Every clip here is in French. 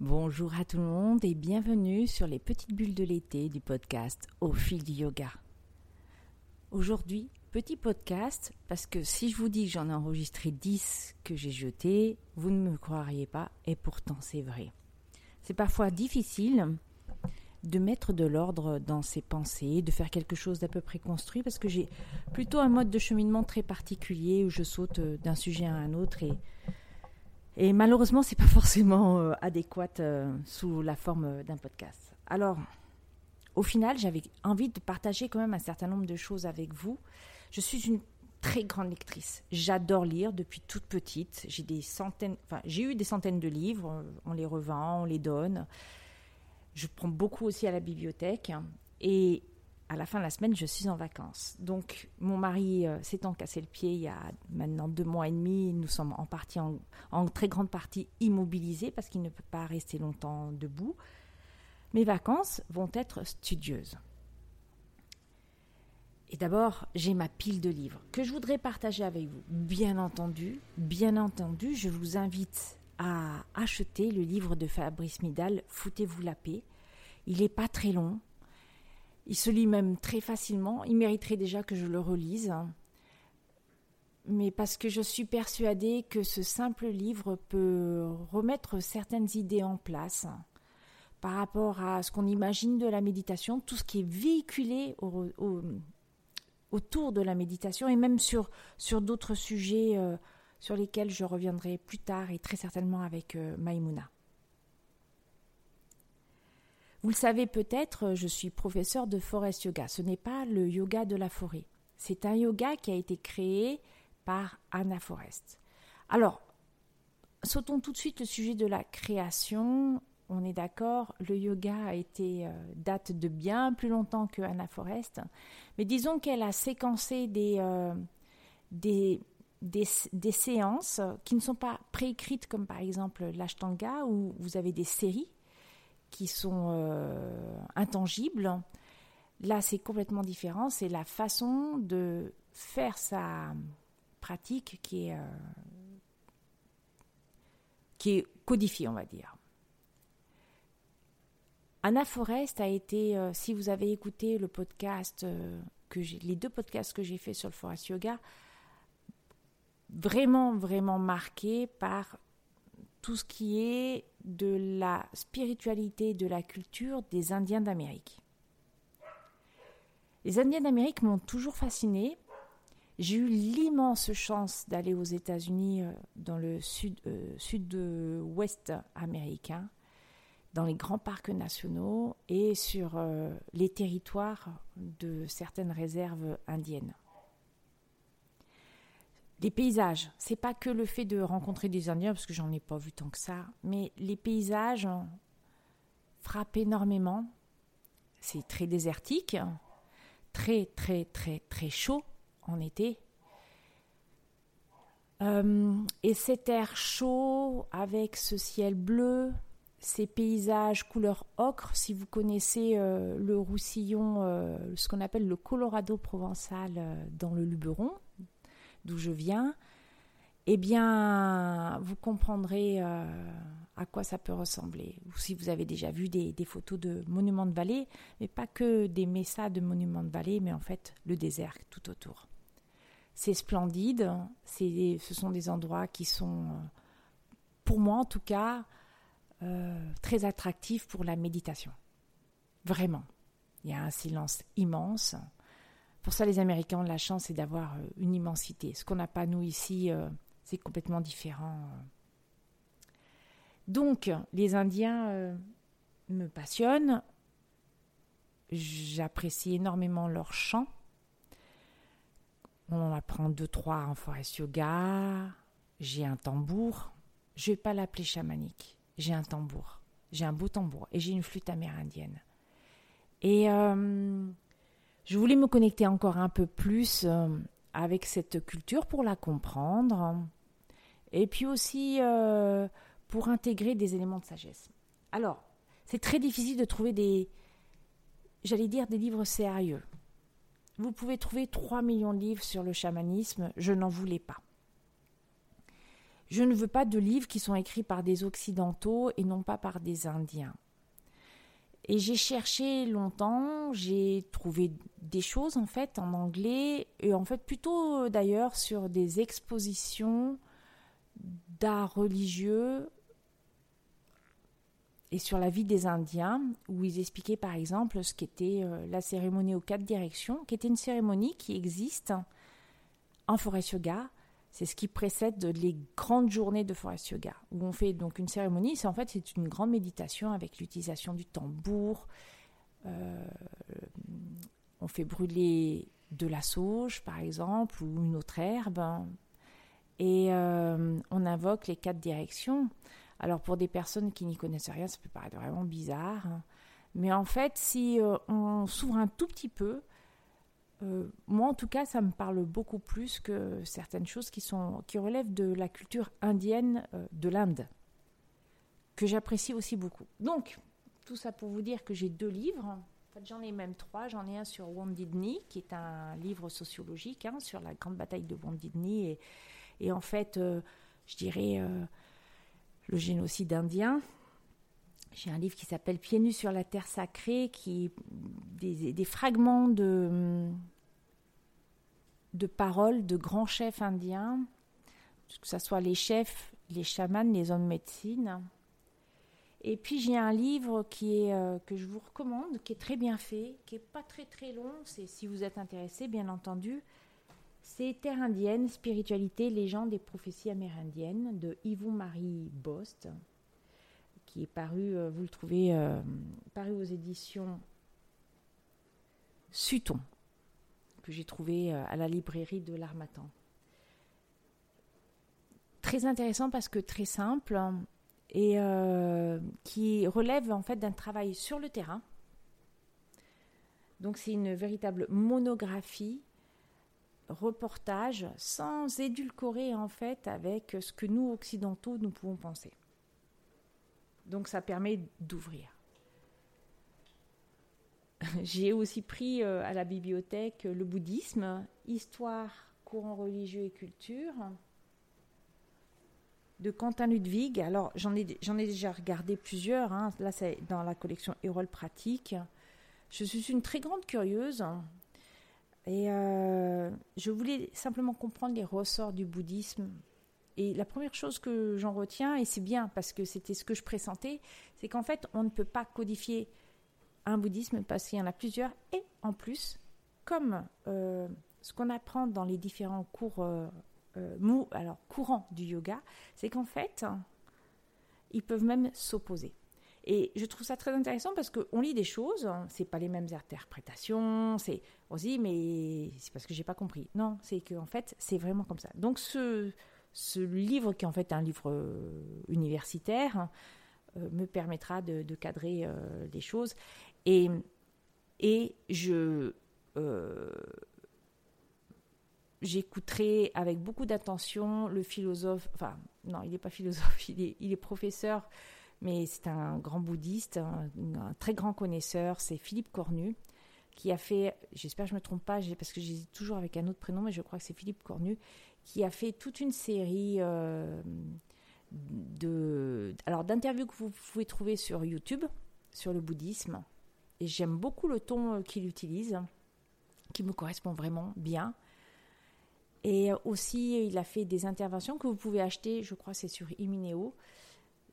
Bonjour à tout le monde et bienvenue sur les petites bulles de l'été du podcast Au fil du yoga. Aujourd'hui, petit podcast parce que si je vous dis que j'en ai enregistré 10 que j'ai jetés, vous ne me croiriez pas et pourtant c'est vrai. C'est parfois difficile de mettre de l'ordre dans ses pensées, de faire quelque chose d'à peu près construit parce que j'ai plutôt un mode de cheminement très particulier où je saute d'un sujet à un autre et et malheureusement, c'est pas forcément euh, adéquat euh, sous la forme d'un podcast. Alors, au final, j'avais envie de partager quand même un certain nombre de choses avec vous. Je suis une très grande lectrice. J'adore lire depuis toute petite. J'ai des centaines, enfin, j'ai eu des centaines de livres. On les revend, on les donne. Je prends beaucoup aussi à la bibliothèque. Et à la fin de la semaine, je suis en vacances. Donc, mon mari euh, s'étant cassé le pied il y a maintenant deux mois et demi, nous sommes en partie, en, très grande partie immobilisés parce qu'il ne peut pas rester longtemps debout. Mes vacances vont être studieuses. Et d'abord, j'ai ma pile de livres que je voudrais partager avec vous. Bien entendu, bien entendu, je vous invite à acheter le livre de Fabrice Midal, Foutez-vous la paix. Il n'est pas très long, il se lit même très facilement. Il mériterait déjà que je le relise. Mais parce que je suis persuadée que ce simple livre peut remettre certaines idées en place par rapport à ce qu'on imagine de la méditation, tout ce qui est véhiculé autour de la méditation et même sur, d'autres sujets euh, sur lesquels je reviendrai plus tard et très certainement avec euh, Maïmouna. Vous le savez peut-être, je suis professeur de forest yoga. Ce n'est pas le yoga de la forêt. C'est un yoga qui a été créé par Anna Forest. Alors, sautons tout de suite le sujet de la création. On est d'accord, le yoga a été euh, date de bien plus longtemps que Anna Forest, mais disons qu'elle a séquencé des, euh, des, des, des, séances qui ne sont pas préécrites comme par exemple l'ashtanga où vous avez des séries qui sont euh, intangibles. Là, c'est complètement différent. C'est la façon de faire sa pratique qui est, euh, qui est codifiée, on va dire. Anna Forest a été, euh, si vous avez écouté le podcast que les deux podcasts que j'ai fait sur le Forest Yoga, vraiment, vraiment marqué par tout ce qui est de la spiritualité, de la culture des Indiens d'Amérique. Les Indiens d'Amérique m'ont toujours fasciné. J'ai eu l'immense chance d'aller aux États-Unis euh, dans le euh, sud-ouest américain, dans les grands parcs nationaux et sur euh, les territoires de certaines réserves indiennes. Les paysages, c'est pas que le fait de rencontrer des Indiens, parce que j'en ai pas vu tant que ça, mais les paysages frappent énormément. C'est très désertique, très très très très chaud en été. Euh, et cet air chaud avec ce ciel bleu, ces paysages couleur ocre, si vous connaissez euh, le Roussillon, euh, ce qu'on appelle le Colorado provençal dans le Luberon, d'où je viens, eh bien, vous comprendrez euh, à quoi ça peut ressembler. Ou si vous avez déjà vu des, photos de monuments de vallée, mais pas que des messas de monuments de vallée, mais en fait le désert tout autour. C'est splendide, ce sont des endroits qui sont, euh, pour moi en tout cas, euh, très attractifs pour la méditation. Vraiment. Il y a un silence immense. Pour ça, les Américains ont la chance, c'est d'avoir euh, une immensité. Ce qu'on n'a pas, nous, ici, euh, c'est complètement différent. Donc, les Indiens euh, me passionnent. J'apprécie énormément leur chant. On en apprend deux, trois en forest yoga. J'ai un tambour. Je ne vais pas l'appeler chamanique. J'ai un tambour. J'ai un beau tambour. Et j'ai une flûte amérindienne. Et je voulais me connecter encore un peu plus euh, avec cette culture pour la comprendre et puis aussi euh, pour intégrer des éléments de sagesse. Alors, c'est très difficile de trouver des, j'allais dire, des livres sérieux. Vous pouvez trouver 3 millions de livres sur le chamanisme, je n'en voulais pas. je ne veux pas de livres qui sont écrits par des Occidentaux et non pas par des Indiens. Et j'ai cherché longtemps, j'ai trouvé des choses en fait en anglais, et en fait plutôt d'ailleurs sur des expositions d'art religieux et sur la vie des Indiens, où ils expliquaient par exemple ce qu'était euh, la cérémonie aux quatre directions, qui était une cérémonie qui existe en forest yoga. C'est ce qui précède les grandes journées de forest yoga, où on fait donc une cérémonie. C'est en fait c'est une grande méditation avec l'utilisation du tambour. Euh, on fait brûler de la sauge, par exemple, ou une autre herbe, et euh, on invoque les quatre directions. Alors pour des personnes qui n'y connaissent rien, ça peut paraître vraiment bizarre. Mais en fait, si euh, on s'ouvre un tout petit peu, euh, moi en tout cas, ça me parle beaucoup plus que certaines choses qui, relèvent de la culture indienne euh, de l'Inde, que j'apprécie aussi beaucoup. Donc, tout ça pour vous dire que j'ai deux livres. En fait, j'en ai même trois. J'en ai un sur Knee, qui est un livre sociologique hein, sur la grande bataille de Knee. Et, et en fait, je dirais le génocide indien. J'ai un livre qui s'appelle Pieds nus sur la terre sacrée, qui des, des fragments de, de paroles de grands chefs indiens, que ce soit les chefs, les chamans, les hommes de médecine. Et puis j'ai un livre qui est, euh, que je vous recommande, qui est très bien fait, qui est pas très très long. C'est si vous êtes intéressé, bien entendu. C'est Terre indienne, spiritualité, légendes et prophéties amérindiennes de Yvon Marie Bost, qui est paru, euh, vous le trouvez, euh, paru aux éditions Sutton, que j'ai trouvé euh, à la librairie de l'Armatan. Très intéressant parce que très simple et qui relève en fait d'un travail sur le terrain. Donc c'est une véritable monographie reportage sans édulcorer en fait avec ce que nous occidentaux nous pouvons penser. Donc ça permet d'ouvrir. J'ai aussi pris euh, à la bibliothèque le bouddhisme, histoire, courant religieux et culture de Quentin Ludwig. Alors j'en ai, ai déjà regardé plusieurs, hein. là c'est dans la collection Hérole Pratique. Je suis une très grande curieuse et euh, je voulais simplement comprendre les ressorts du bouddhisme. Et la première chose que j'en retiens, et c'est bien parce que c'était ce que je pressentais, c'est qu'en fait, on ne peut pas codifier un bouddhisme parce qu'il y en a plusieurs. Et en plus, comme euh, ce qu'on apprend dans les différents cours euh, mou, alors courants du yoga, c'est qu'en fait, ils peuvent même s'opposer. Et je trouve ça très intéressant parce qu'on lit des choses, c'est pas les mêmes interprétations, c'est on se dit mais c'est parce que j'ai pas compris. Non, c'est que en fait c'est vraiment comme ça. Donc ce ce livre qui est en fait un livre euh, universitaire euh, me permettra de, cadrer euh, les choses. Et et je j'écouterai avec beaucoup d'attention le philosophe, enfin non il n'est pas philosophe, il est, professeur mais c'est un grand bouddhiste, un, très grand connaisseur, c'est Philippe Cornu, qui a fait, j'espère que je ne me trompe pas, parce que j'ai toujours avec un autre prénom, mais je crois que c'est Philippe Cornu, qui a fait toute une série euh, de, alors d'interviews que vous pouvez trouver sur YouTube sur le bouddhisme. Et j'aime beaucoup le ton euh, qu'il utilise, qui me correspond vraiment bien. Et aussi, il a fait des interventions que vous pouvez acheter, je crois, c'est sur Imineo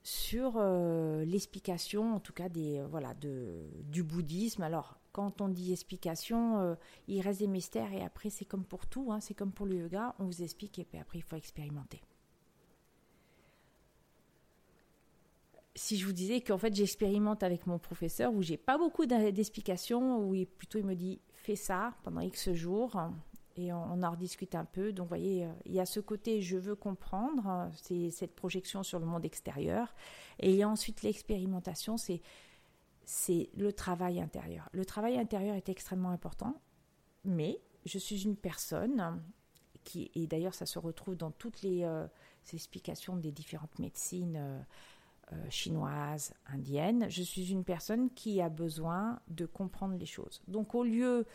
sur euh, l'explication, en tout cas des euh, voilà de, du bouddhisme. Alors, quand on dit explication, euh, il reste des mystères et après c'est comme pour tout, hein, c'est comme pour le yoga, on vous explique et puis après il faut expérimenter. Si je vous disais qu'en fait j'expérimente avec mon professeur où j'ai pas beaucoup d'explications, où il, plutôt il me dit fais ça pendant X jours, et on, en rediscute un peu. Donc, vous voyez, euh, il y a ce côté je veux comprendre, c'est cette projection sur le monde extérieur. Et il y a ensuite l'expérimentation, c'est c'est le travail intérieur. Le travail intérieur est extrêmement important, mais je suis une personne qui, et d'ailleurs ça se retrouve dans toutes les euh, explications des différentes médecines euh, chinoises, indiennes, je suis une personne qui a besoin de comprendre les choses. Donc au lieu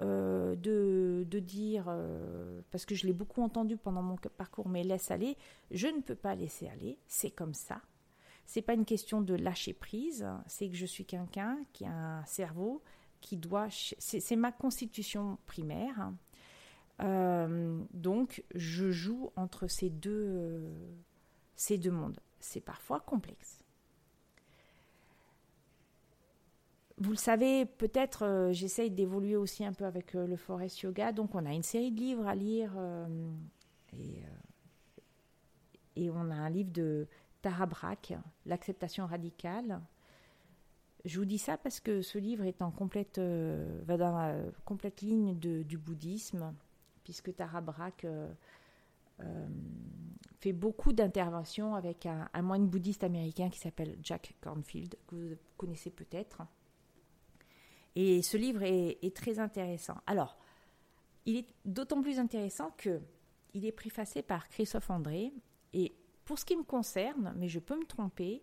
euh, de, de, dire, euh, parce que je l'ai beaucoup entendu pendant mon parcours, mais laisse aller, je ne peux pas laisser aller, c'est comme ça. C'est pas une question de lâcher prise, c'est que je suis quelqu'un qui a un cerveau qui doit. C'est ma constitution primaire. Euh, donc, je joue entre ces deux, ces deux mondes. C'est parfois complexe. Vous le savez, peut-être, euh, j'essaye d'évoluer aussi un peu avec euh, le Forest Yoga. Donc, on a une série de livres à lire. Euh, et, on a un livre de Tara Brach, L'acceptation radicale. Je vous dis ça parce que ce livre est en complète, va dans la complète ligne du bouddhisme, puisque Tara Brach fait beaucoup d'interventions avec un, un, moine bouddhiste américain qui s'appelle Jack Cornfield, que vous connaissez peut-être. Et ce livre est, très intéressant. Alors, il est d'autant plus intéressant que il est préfacé par Christophe André. Et pour ce qui me concerne, mais je peux me tromper,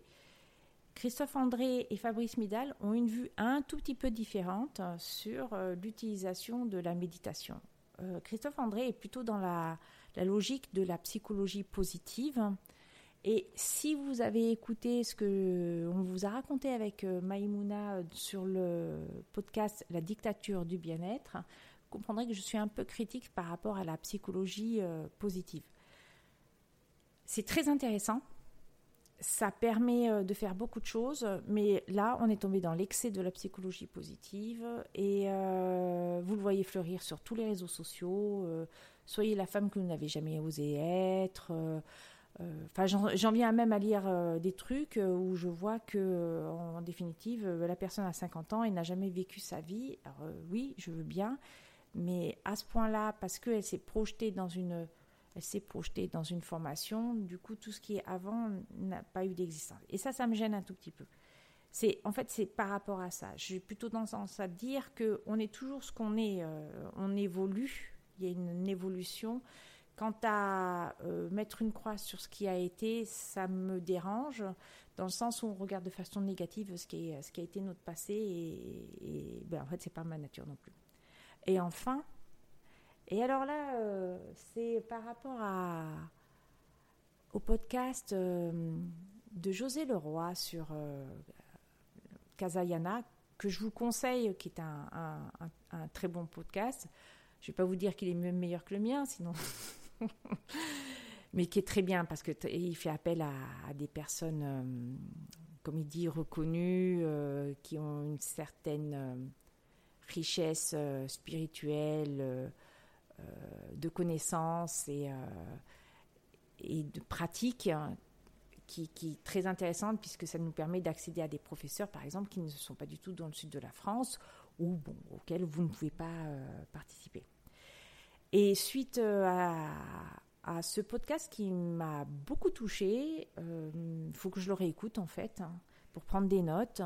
Christophe André et Fabrice Midal ont une vue un tout petit peu différente sur euh, l'utilisation de la méditation. Euh, Christophe André est plutôt dans la, logique de la psychologie positive et si vous avez écouté ce que on vous a raconté avec euh, Maïmouna euh, sur le podcast La dictature du bien-être, vous comprendrez que je suis un peu critique par rapport à la psychologie euh, positive. C'est très intéressant, ça permet de faire beaucoup de choses, mais là, on est tombé dans l'excès de la psychologie positive et vous le voyez fleurir sur tous les réseaux sociaux. soyez la femme que vous n'avez jamais osé être. Enfin, j'en viens même à lire euh, des trucs euh, où je vois que, en définitive, la personne a 50 ans et n'a jamais vécu sa vie. Alors, oui, je veux bien, mais à ce point-là, parce qu'elle s'est projetée dans une, elle s'est projetée dans une formation, du coup, tout ce qui est avant n'a pas eu d'existence. Et ça, ça me gêne un tout petit peu. C'est, en fait, c'est par rapport à ça. J'ai plutôt tendance à dire que on est toujours ce qu'on est. on évolue. Il y a une évolution. Quant à euh, mettre une croix sur ce qui a été, ça me dérange, dans le sens où on regarde de façon négative ce qui, a été notre passé, et, ben, en fait, c'est pas ma nature non plus. Et enfin, et alors là, euh, c'est par rapport au podcast euh, de José Leroy sur Kazayana, que je vous conseille, qui est un, un très bon podcast. Je ne vais pas vous dire qu'il est même meilleur que le mien, sinon mais qui est très bien parce qu'il fait appel à, des personnes, euh, comme il dit, reconnues, euh, qui ont une certaine euh, richesse spirituelle, de connaissances et, de pratiques. Hein, qui, qui, est très intéressante puisque ça nous permet d'accéder à des professeurs, par exemple, qui ne sont pas du tout dans le sud de la France ou bon, auxquels vous ne pouvez pas participer. Et suite euh, à, ce podcast qui m'a beaucoup touché, il euh, faut que je le réécoute en fait, hein, pour prendre des notes,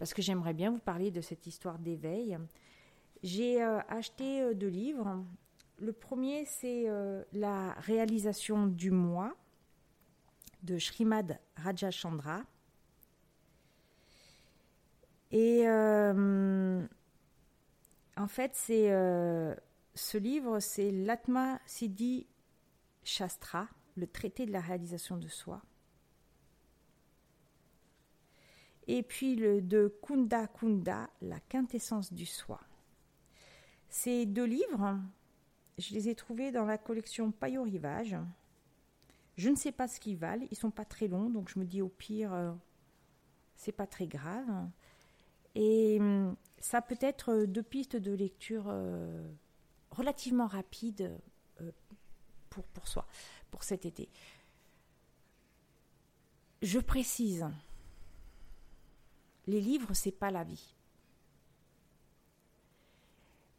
parce que j'aimerais bien vous parler de cette histoire d'éveil. J'ai euh, acheté deux livres. Le premier, c'est La réalisation du moi de Srimad Rajachandra. Et en fait, c'est ce livre, c'est l'Atma Siddhi Shastra, le traité de la réalisation de soi. Et puis le de Kunda Kunda, la quintessence du soi. Ces deux livres, je les ai trouvés dans la collection Payot Rivage. Je ne sais pas ce qu'ils valent, ils sont pas très longs, donc je me dis au pire, euh, c'est pas très grave. Et hum, ça peut être deux pistes de lecture euh, relativement rapide euh, pour, pour soi, pour cet été. Je précise, les livres, c'est pas la vie.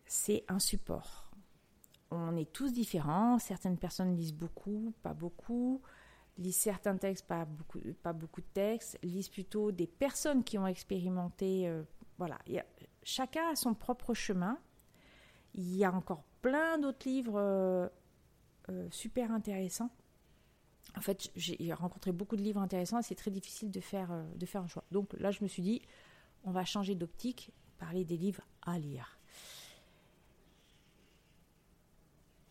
C'est un support. On est tous différents. Certaines personnes lisent beaucoup, pas beaucoup. Lisent certains textes, pas beaucoup, pas beaucoup de textes. Lisent plutôt des personnes qui ont expérimenté. Euh, voilà. chacun a son propre chemin. Il y a encore plein d'autres livres euh, euh, super intéressants. En fait, j'ai rencontré beaucoup de livres intéressants et c'est très difficile de faire, euh, de faire un choix. Donc là, je me suis dit, on va changer d'optique, parler des livres à lire.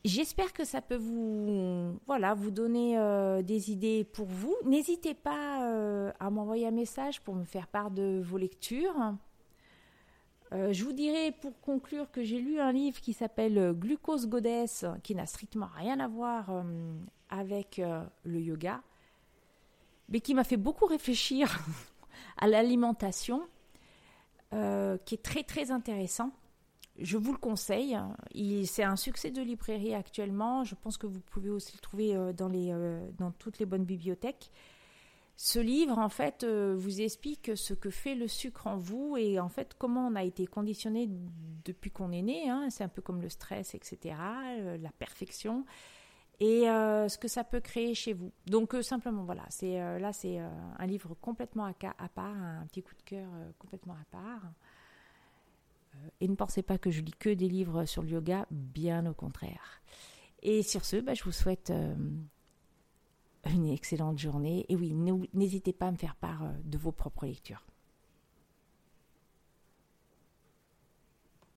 J'espère que ça peut vous, voilà, vous donner des idées pour vous. N'hésitez pas à m'envoyer un message pour me faire part de vos lectures. Euh, je vous dirai pour conclure que j'ai lu un livre qui s'appelle Glucose Goddess, qui n'a strictement rien à voir avec le yoga, mais qui m'a fait beaucoup réfléchir à l'alimentation, qui est très très intéressant je vous le conseille. C'est un succès de librairie actuellement. Je pense que vous pouvez aussi le trouver euh, euh, dans toutes les bonnes bibliothèques. Ce livre, en fait, euh, vous explique ce que fait le sucre en vous et en fait comment on a été conditionné depuis qu'on est né. Hein. C'est un peu comme le stress, etc., la perfection et ce que ça peut créer chez vous. Donc simplement, voilà, c'est là c'est un livre complètement à, part, un petit coup de cœur complètement à part. Euh, et ne pensez pas que je lis que des livres sur le yoga, bien au contraire. Et sur ce, bah, je vous souhaite euh, une excellente journée. Et oui, n'hésitez pas à me faire part euh, de vos propres lectures.